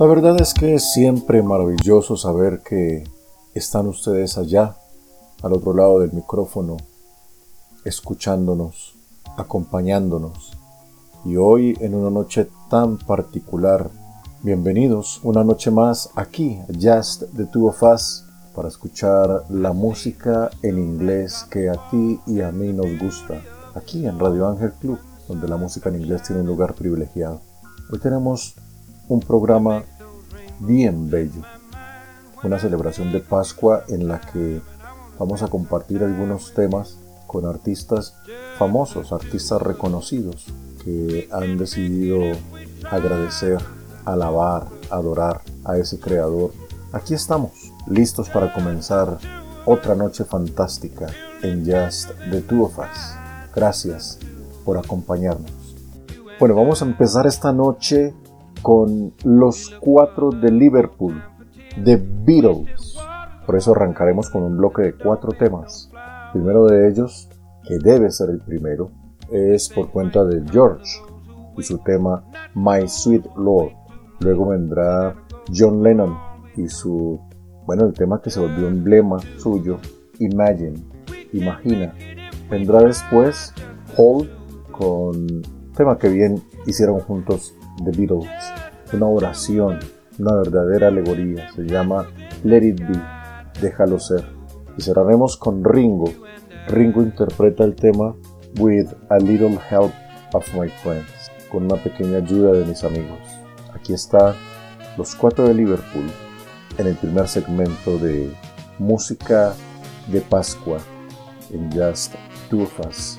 La verdad es que es siempre maravilloso saber que están ustedes allá, al otro lado del micrófono, escuchándonos, acompañándonos. Y hoy en una noche tan particular, bienvenidos una noche más aquí, Just the Two of Us, para escuchar la música en inglés que a ti y a mí nos gusta, aquí en Radio Ángel Club, donde la música en inglés tiene un lugar privilegiado. Hoy tenemos un programa bien bello, una celebración de Pascua en la que vamos a compartir algunos temas con artistas famosos, artistas reconocidos que han decidido agradecer, alabar, adorar a ese creador. Aquí estamos, listos para comenzar otra noche fantástica en Just the Two of Us. Gracias por acompañarnos. Bueno, vamos a empezar esta noche con los cuatro de Liverpool, The Beatles. Por eso arrancaremos con un bloque de cuatro temas. Primero de ellos, que debe ser el primero, es por cuenta de George y su tema My Sweet Lord. Luego vendrá John Lennon y su, bueno, el tema que se volvió emblema suyo, Imagine, Imagina. Vendrá después Paul con tema que bien hicieron juntos The Beatles, una oración, una verdadera alegoría, se llama Let It Be, déjalo ser. Y cerraremos con Ringo. Ringo interpreta el tema With a Little Help of My Friends, con una pequeña ayuda de mis amigos. Aquí está Los Cuatro de Liverpool en el primer segmento de Música de Pascua en Just Two of Us.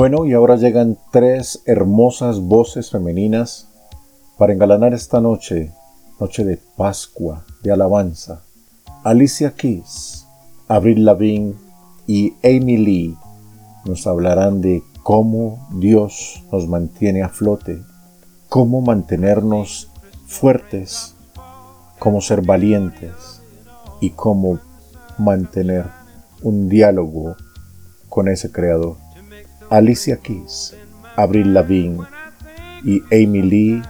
Bueno, y ahora llegan tres hermosas voces femeninas para engalanar esta noche, noche de Pascua, de alabanza. Alicia Keys, Avril Lavigne y Amy Lee nos hablarán de cómo Dios nos mantiene a flote, cómo mantenernos fuertes, cómo ser valientes y cómo mantener un diálogo con ese creador. Alicia Keys, Avril Lavigne y Amy Lee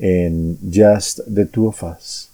en Just the Two of Us.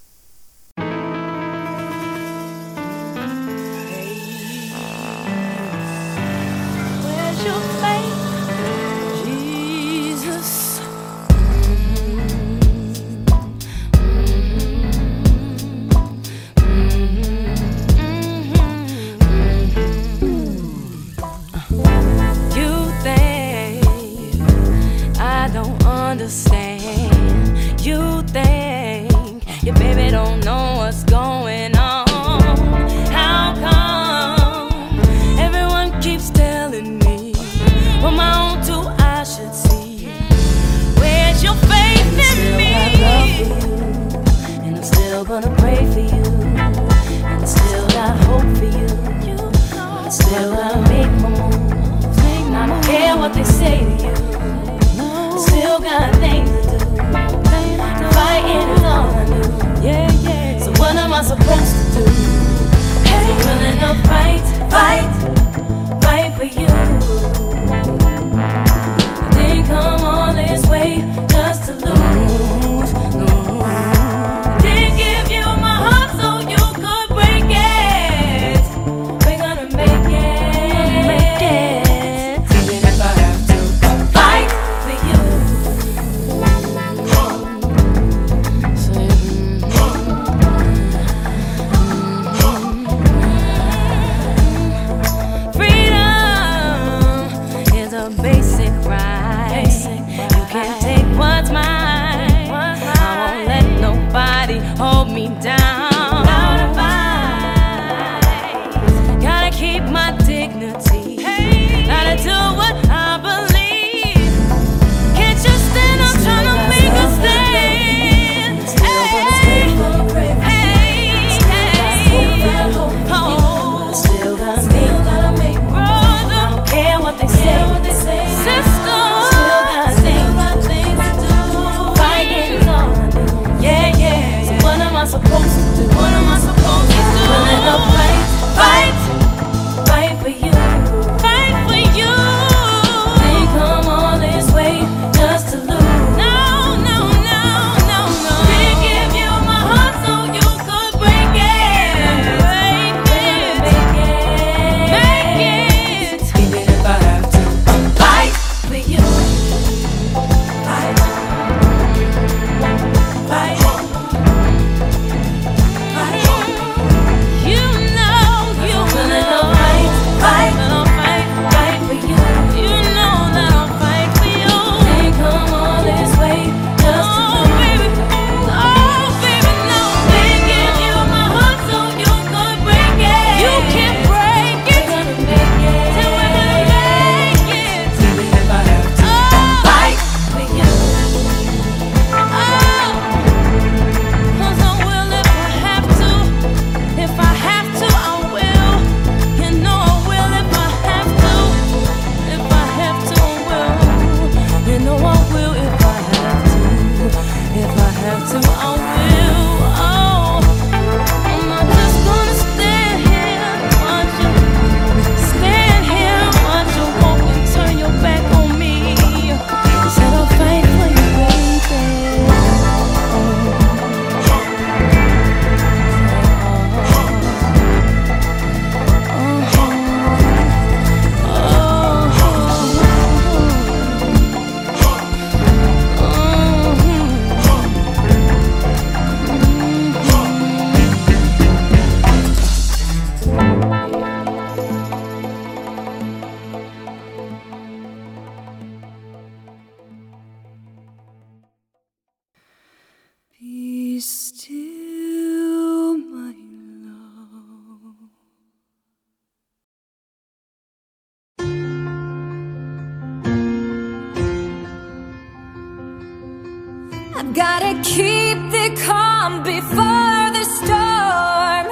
Before the storm.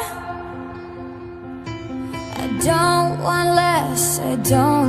I don't want less, I don't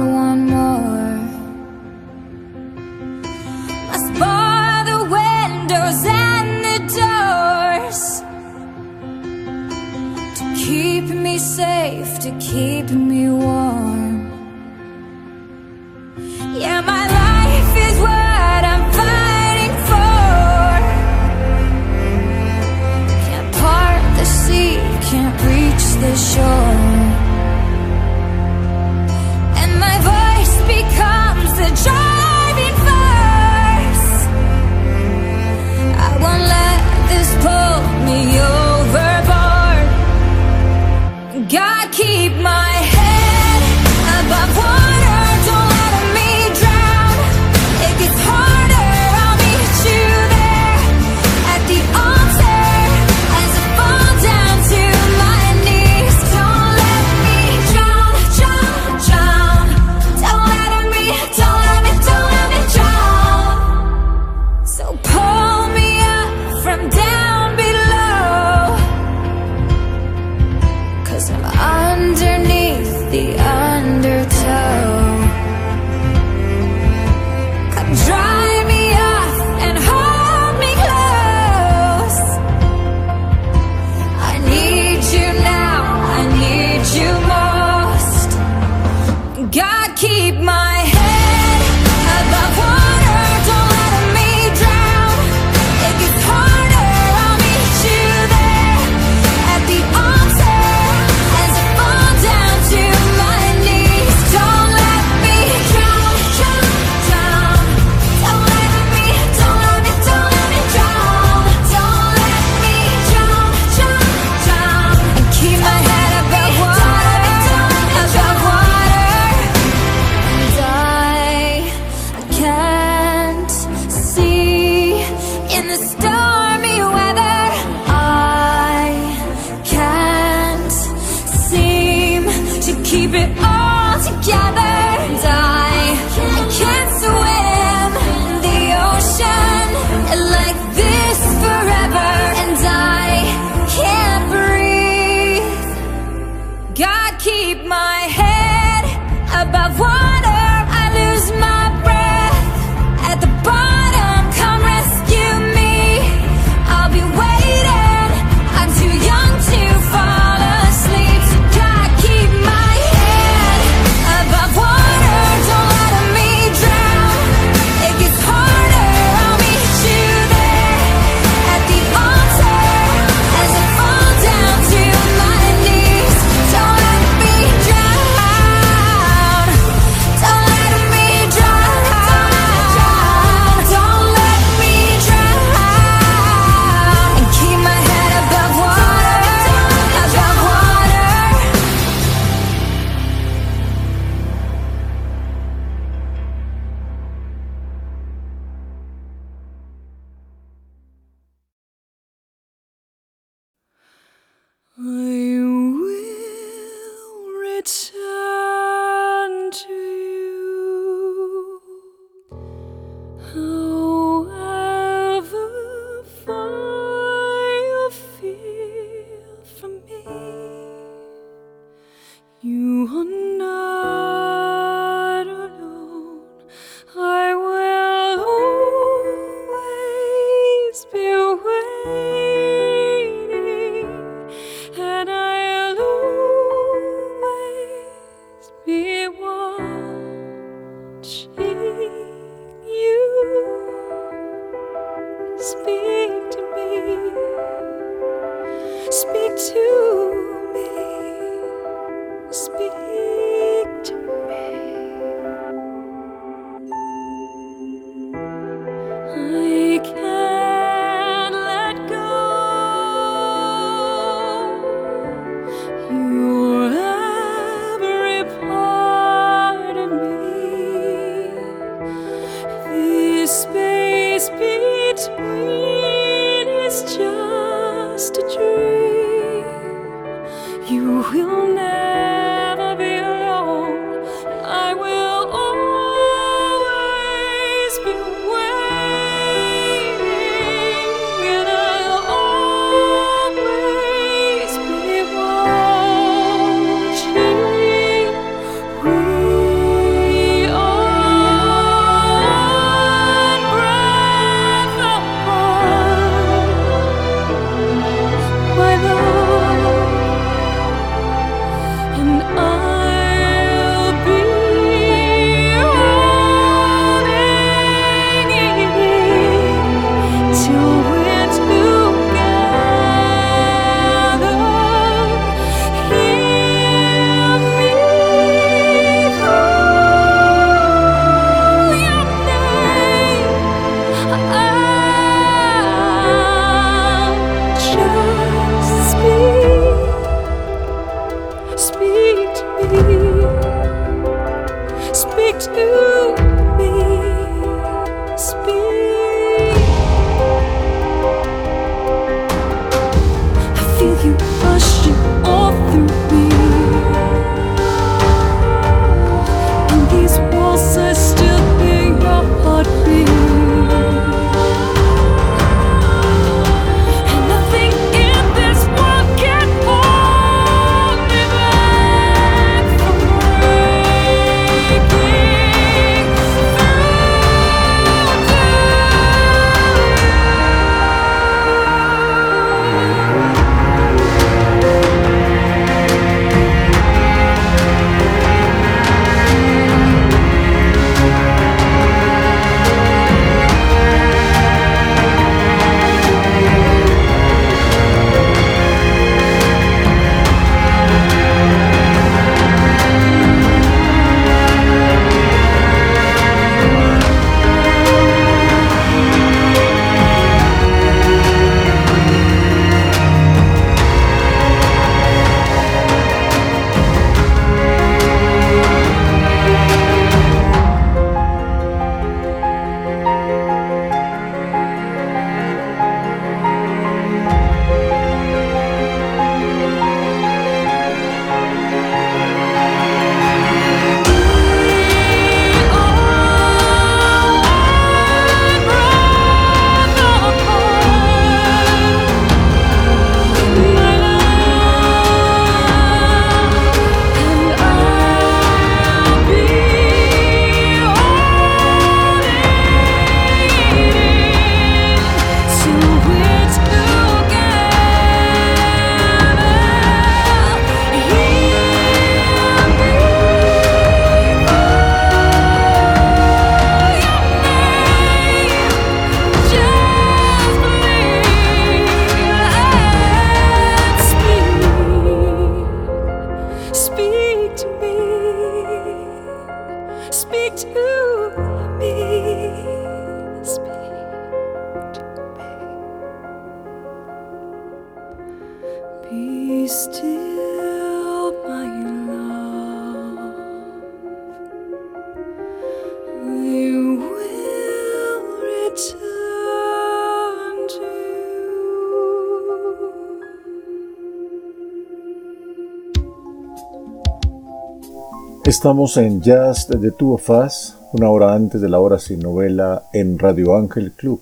Estamos en Just the Two of Us, una hora antes de la hora sin novela en Radio Ángel Club.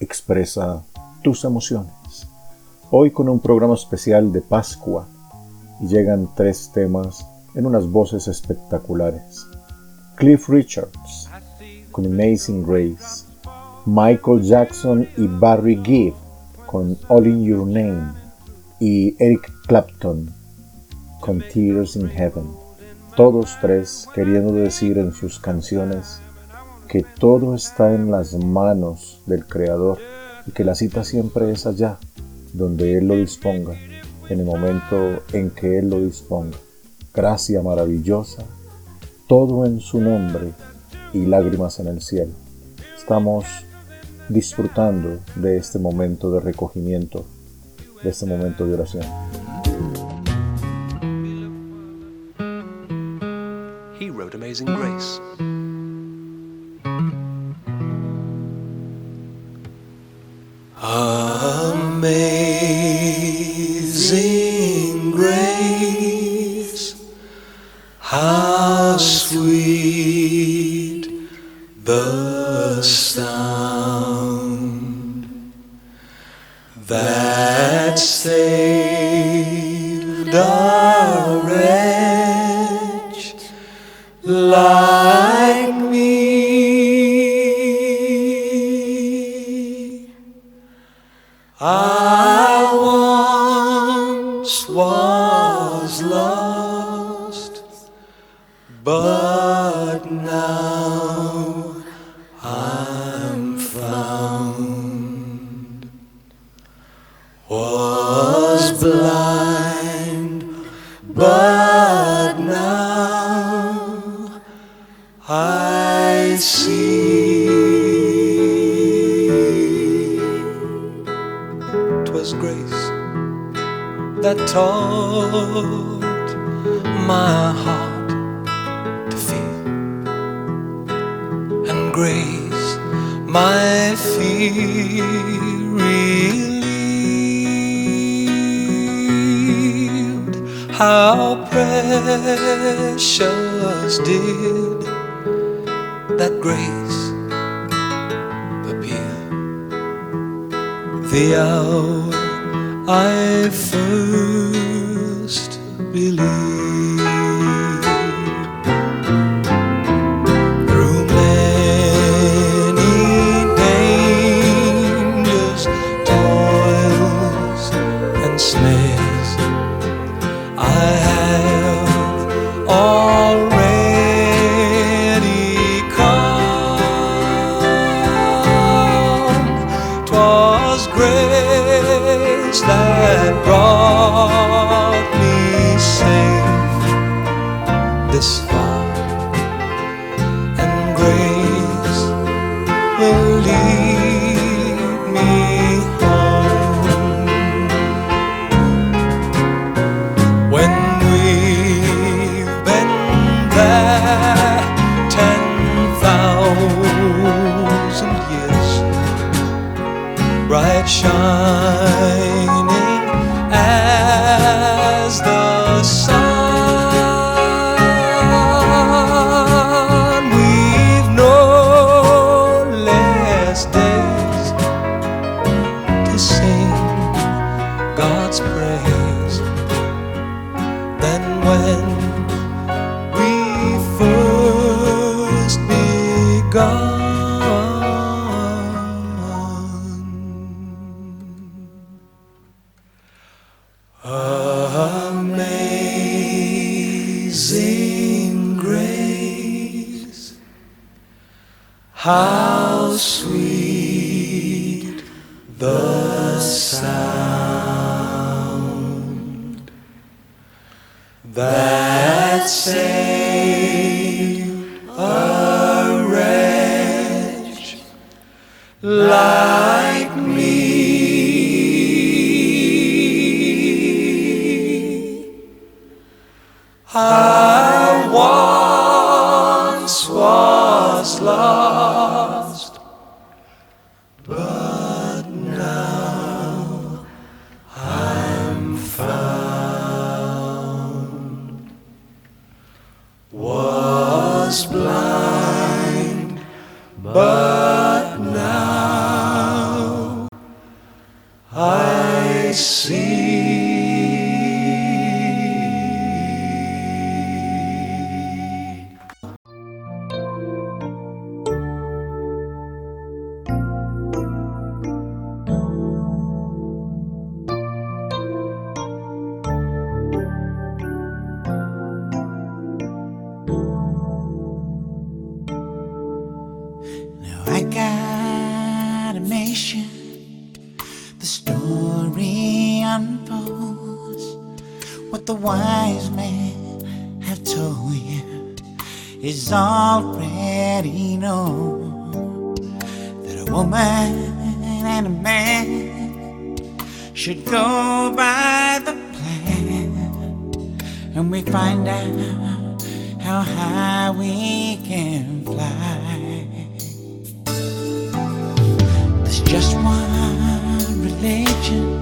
Expresa tus emociones. Hoy con un programa especial de Pascua y llegan tres temas en unas voces espectaculares. Cliff Richards con Amazing Grace, Michael Jackson y Barry Gibb con All in Your Name y Eric Clapton con Tears in Heaven todos tres queriendo decir en sus canciones que todo está en las manos del Creador y que la cita siempre es allá, donde Él lo disponga, en el momento en que Él lo disponga. Gracia maravillosa, todo en su nombre y lágrimas en el cielo. Estamos disfrutando de este momento de recogimiento, de este momento de oración. He Amazing Grace. Amazing that taught my heart to feel, and grace my fear relieved. How precious did that grace appear the hour I believe. A woman and a man should go by the plan. And we find out how high we can fly. There's just one religion,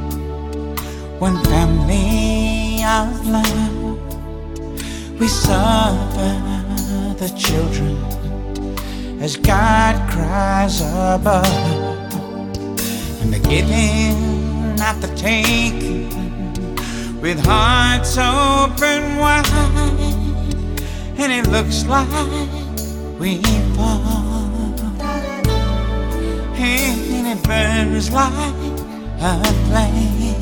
one family of love. We suffer the children as God cries above. And the giving, not the taking, with hearts open wide. And it looks like we fall and it burns like a flame.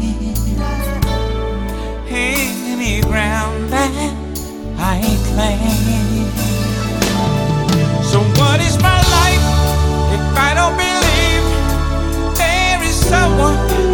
Any ground that I claim. I don't believe there is someone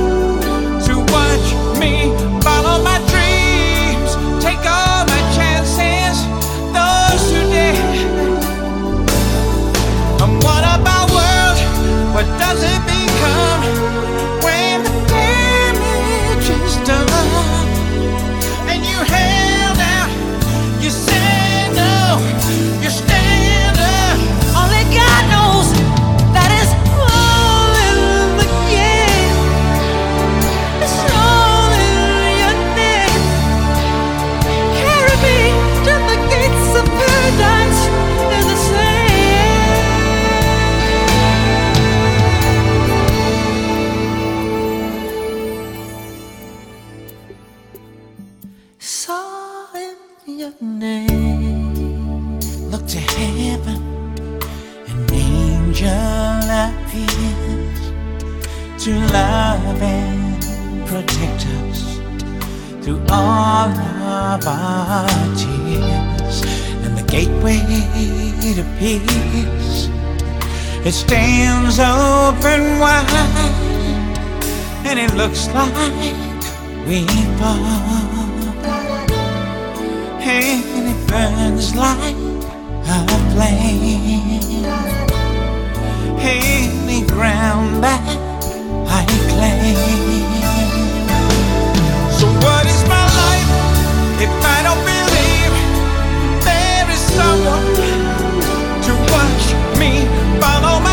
your name. Look to heaven, an angel appears to love and protect us through all of our tears. And the gateway to peace, it stands open wide, and it looks like we fall and it burns like a flame. Any ground that I claim. So what is my life if I don't believe there is someone to watch me follow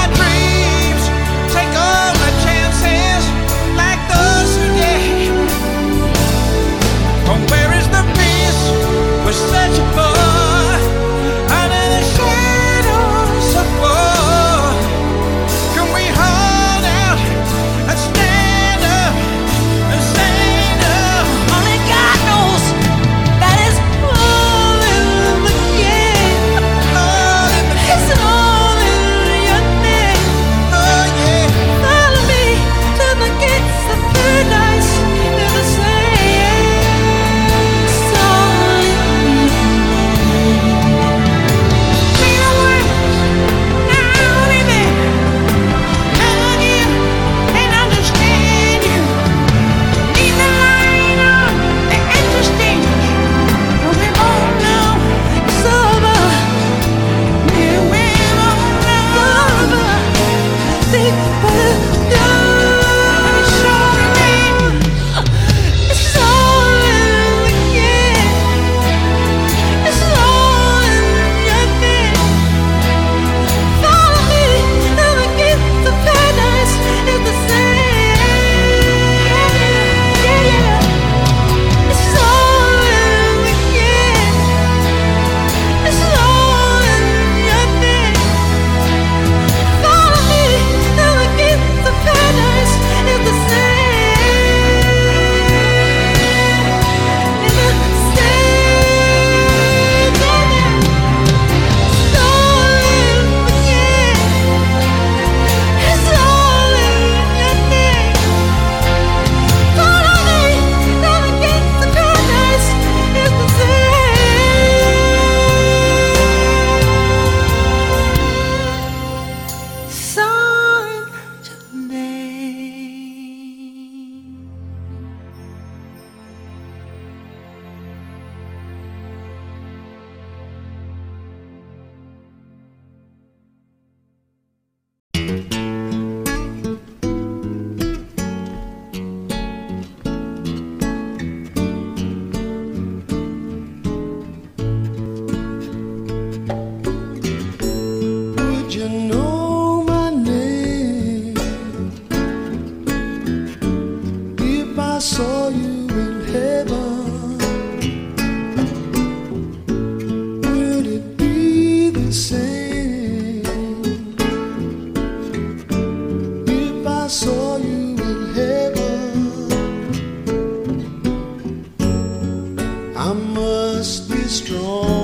strong.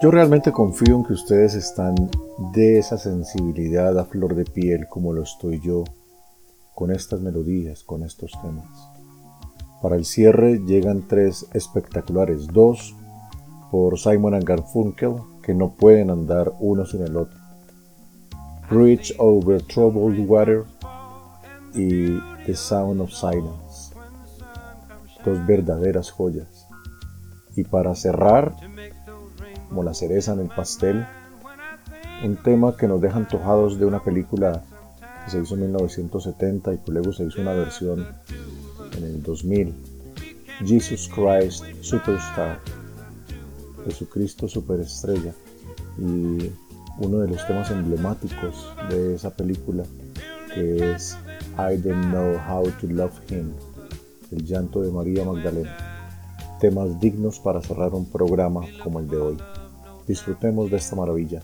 Yo realmente confío en que ustedes están de esa sensibilidad a flor de piel como lo estoy yo con estas melodías, con estos temas. Para el cierre llegan tres espectaculares, dos por Simon and Garfunkel, que no pueden andar uno sin el otro. Bridge over Troubled Water y The Sound of Silence. Dos verdaderas joyas. Y para cerrar, como la cereza en el pastel, un tema que nos deja antojados de una película que se hizo en 1970 y que luego se hizo una versión en el 2000, Jesus Christ Superstar, Jesucristo Superestrella, y uno de los temas emblemáticos de esa película que es I Don't Know How to Love Him, el llanto de María Magdalena temas dignos para cerrar un programa como el de hoy. Disfrutemos de esta maravilla.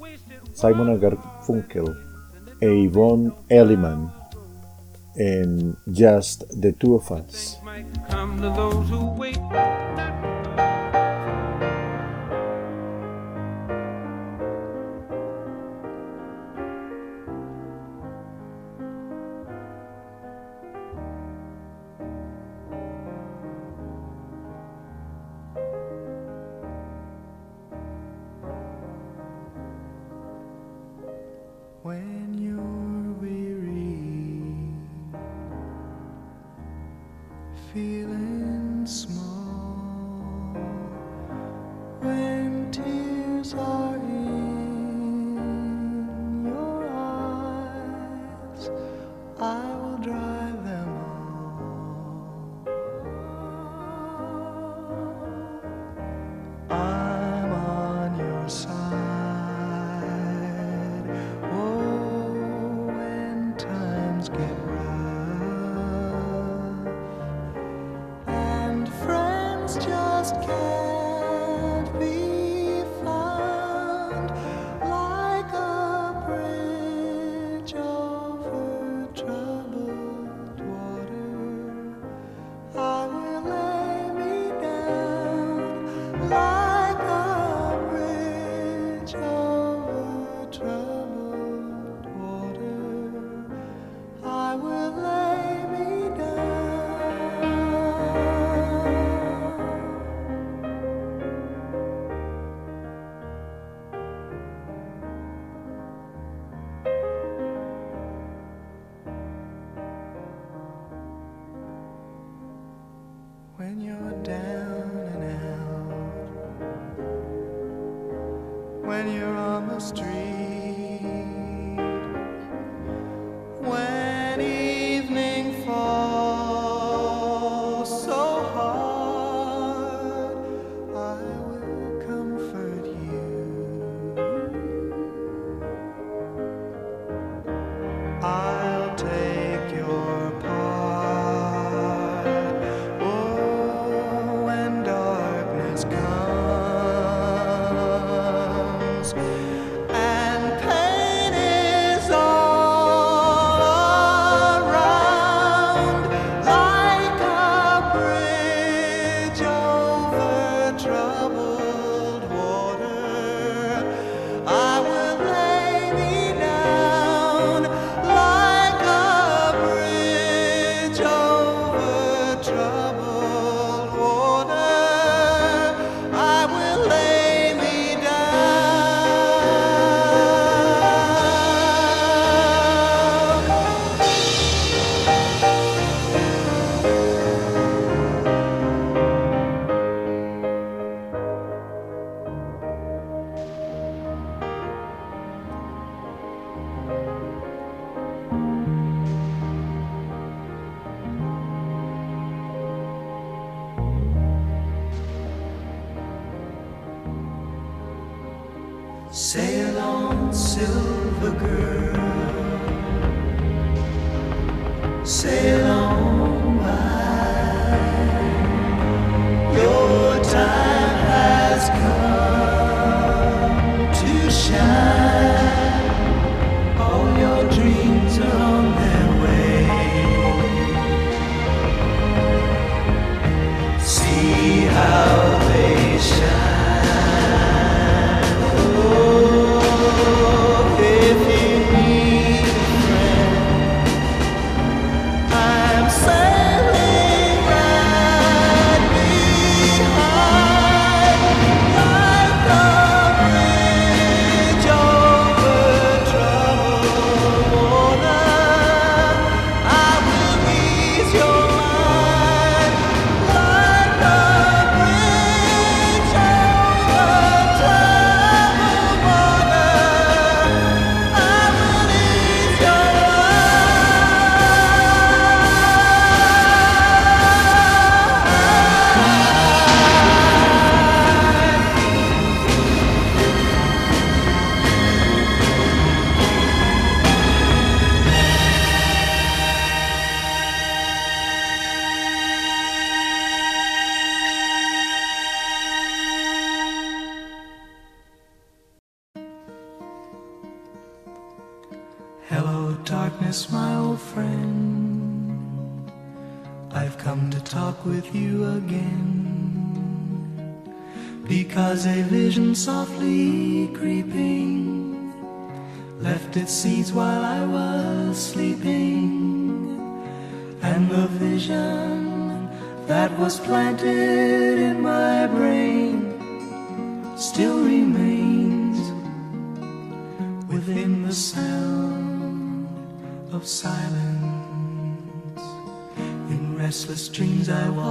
Simon Garfunkel e Yvonne Elliman en Just the Two of Us. I will dry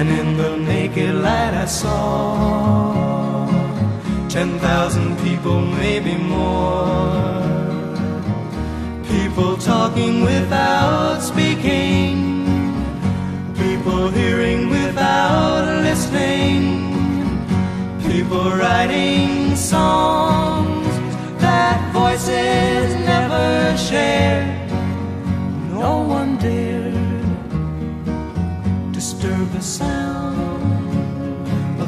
And in the naked light, I saw ten thousand people, maybe more. People talking without speaking people hearing without listening, people writing songs that voices never shared.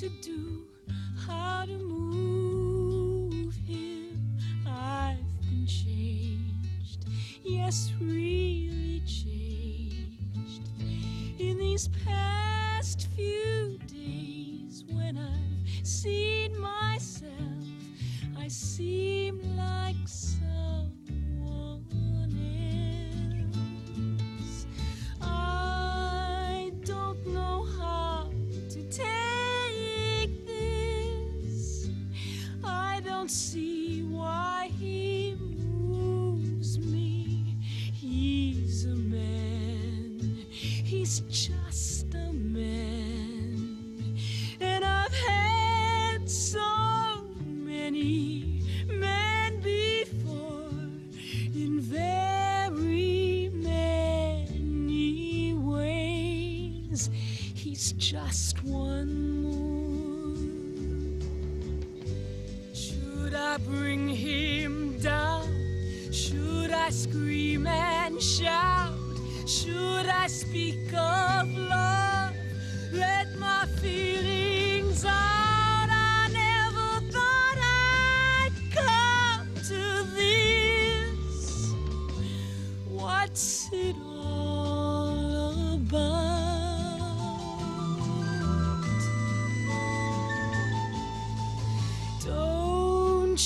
to do, how to move.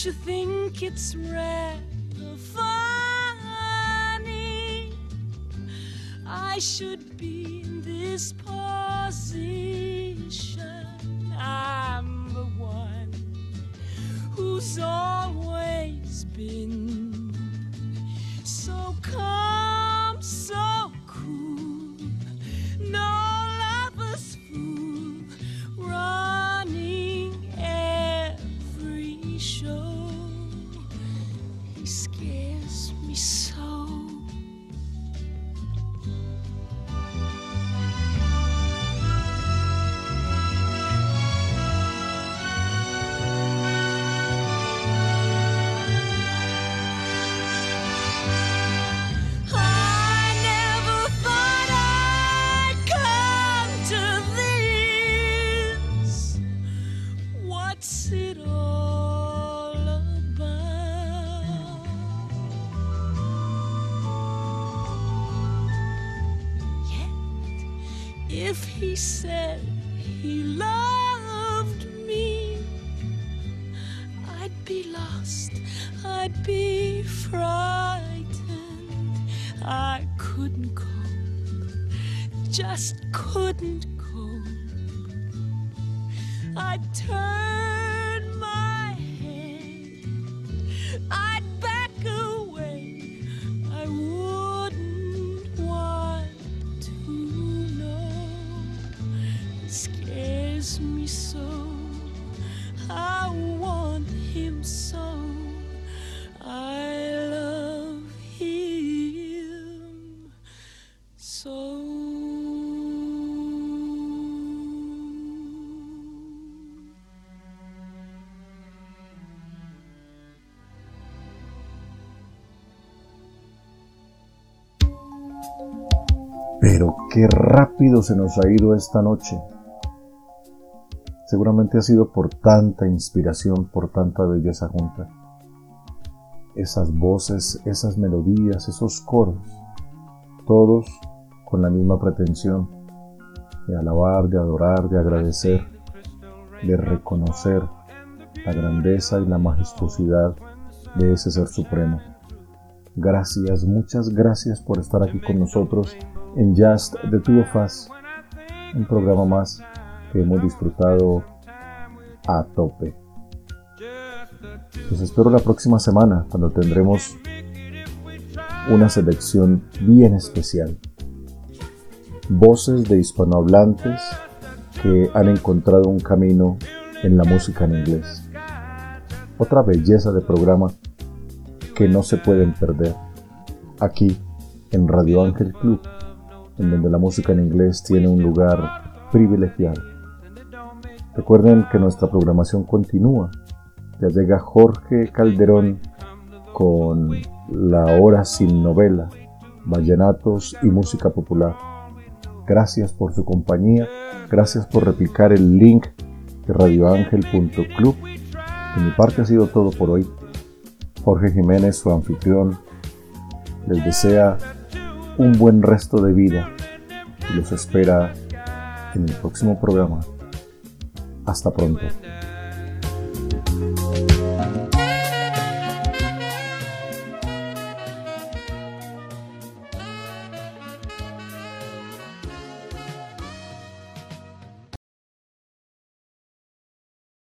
you think it's rather funny? I should say Pero qué rápido se nos ha ido esta noche. Seguramente ha sido por tanta inspiración, por tanta belleza junta. Esas voces, esas melodías, esos coros, todos con la misma pretensión de alabar, de adorar, de agradecer, de reconocer la grandeza y la majestuosidad de ese Ser Supremo. Gracias, muchas gracias por estar aquí con nosotros en Just the Two of Us, un programa más que hemos disfrutado a tope. Los espero la próxima semana cuando tendremos una selección bien especial. Voces de hispanohablantes que han encontrado un camino en la música en inglés. Otra belleza de programa que no se pueden perder aquí en Radio Ángel Club, en donde la música en inglés tiene un lugar privilegiado. Recuerden que nuestra programación continúa. Ya llega Jorge Calderón con La Hora sin Novela, Vallenatos y Música Popular. Gracias por su compañía, gracias por replicar el link de radioangel.club. De mi parte ha sido todo por hoy. Jorge Jiménez, su anfitrión, les desea un buen resto de vida y los espera en el próximo programa. Hasta pronto.